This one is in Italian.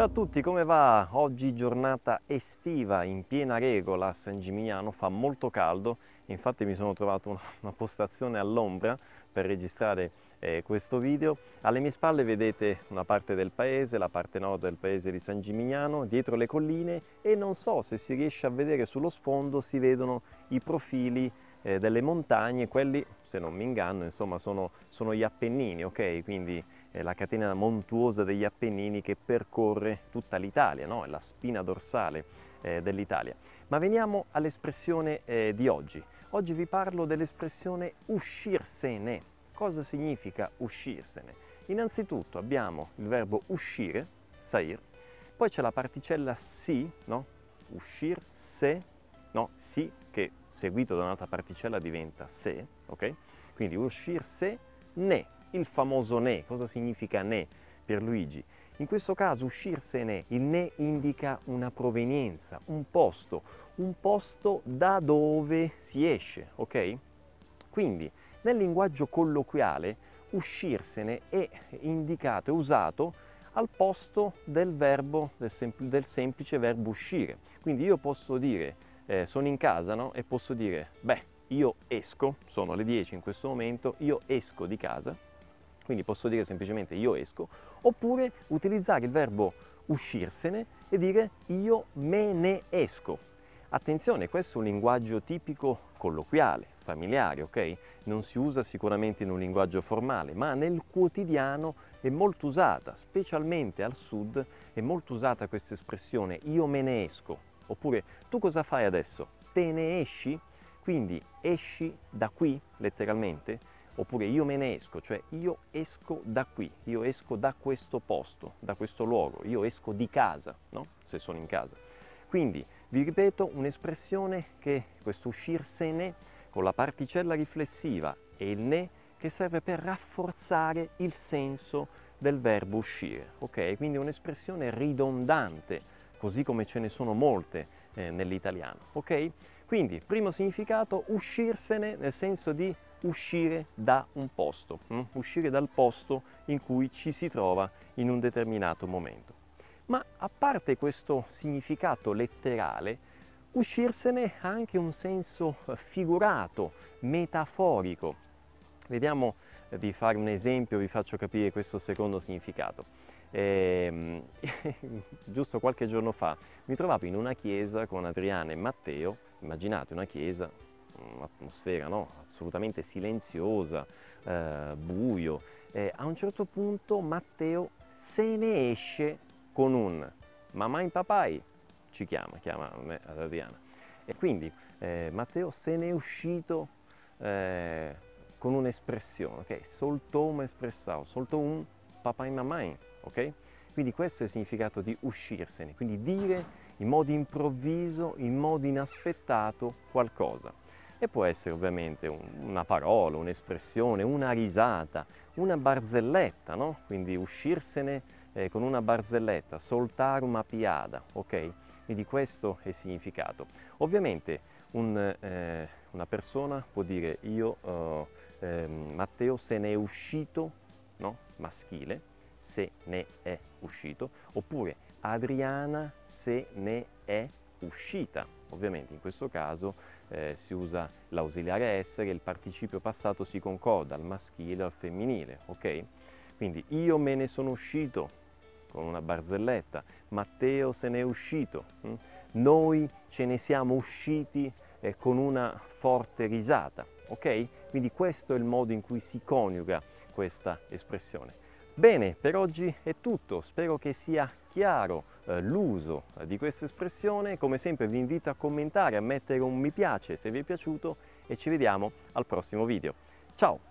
Ciao a tutti, come va? Oggi giornata estiva in piena regola a San Gimignano, fa molto caldo, infatti mi sono trovato una, una postazione all'ombra per registrare eh, questo video. Alle mie spalle vedete una parte del paese, la parte nord del paese di San Gimignano, dietro le colline e non so se si riesce a vedere sullo sfondo, si vedono i profili eh, delle montagne, quelli se non mi inganno insomma sono, sono gli Appennini, ok? Quindi la catena montuosa degli Appennini che percorre tutta l'Italia, no? è la spina dorsale eh, dell'Italia. Ma veniamo all'espressione eh, di oggi. Oggi vi parlo dell'espressione uscirsene. Cosa significa uscirsene? Innanzitutto abbiamo il verbo uscire, sair, poi c'è la particella si, no? uscirse, no? si, che seguito da un'altra particella diventa se, ok? Quindi uscirse ne, il famoso ne. Cosa significa ne per Luigi? In questo caso uscirsene, il ne indica una provenienza, un posto, un posto da dove si esce, ok? Quindi nel linguaggio colloquiale uscirsene è indicato, è usato al posto del verbo, del, sempl- del semplice verbo uscire. Quindi io posso dire, eh, sono in casa, no? E posso dire, beh, io esco, sono le 10 in questo momento, io esco di casa, quindi posso dire semplicemente io esco, oppure utilizzare il verbo uscirsene e dire io me ne esco. Attenzione, questo è un linguaggio tipico colloquiale, familiare, ok? Non si usa sicuramente in un linguaggio formale, ma nel quotidiano è molto usata, specialmente al sud è molto usata questa espressione io me ne esco, oppure tu cosa fai adesso? Te ne esci? Quindi esci da qui, letteralmente, oppure io me ne esco, cioè io esco da qui, io esco da questo posto, da questo luogo, io esco di casa, no? se sono in casa. Quindi vi ripeto un'espressione che questo uscirsene con la particella riflessiva e il ne che serve per rafforzare il senso del verbo uscire, ok? Quindi un'espressione ridondante, così come ce ne sono molte eh, nell'italiano, ok? Quindi, primo significato, uscirsene nel senso di uscire da un posto, hm? uscire dal posto in cui ci si trova in un determinato momento. Ma a parte questo significato letterale, uscirsene ha anche un senso figurato, metaforico. Vediamo di fare un esempio, vi faccio capire questo secondo significato. Eh, giusto qualche giorno fa mi trovavo in una chiesa con Adriana e Matteo, immaginate una chiesa un'atmosfera no? assolutamente silenziosa, eh, buio. Eh, a un certo punto Matteo se ne esce con un mamma in papai, ci chiama, chiama me ad Adriana. E quindi eh, Matteo se ne è uscito eh, con un'espressione, ok? Soltò un'espressione, soltò un papà in mamma, ok? Quindi questo è il significato di uscirsene, quindi dire in modo improvviso, in modo inaspettato qualcosa e può essere ovviamente un, una parola, un'espressione, una risata, una barzelletta, no? Quindi uscirsene eh, con una barzelletta, soltare una piada, ok? Quindi questo è il significato. Ovviamente un, eh, una persona può dire io, eh, Matteo se ne è uscito, no? Maschile, se ne è uscito, oppure Adriana se ne è uscita. Ovviamente in questo caso eh, si usa l'ausiliare essere, il participio passato si concorda al maschile o al femminile, ok? Quindi io me ne sono uscito con una barzelletta, Matteo se n'è uscito, hm? noi ce ne siamo usciti eh, con una forte risata, ok? Quindi questo è il modo in cui si coniuga questa espressione. Bene, per oggi è tutto, spero che sia chiaro eh, l'uso eh, di questa espressione. Come sempre vi invito a commentare, a mettere un mi piace se vi è piaciuto e ci vediamo al prossimo video. Ciao!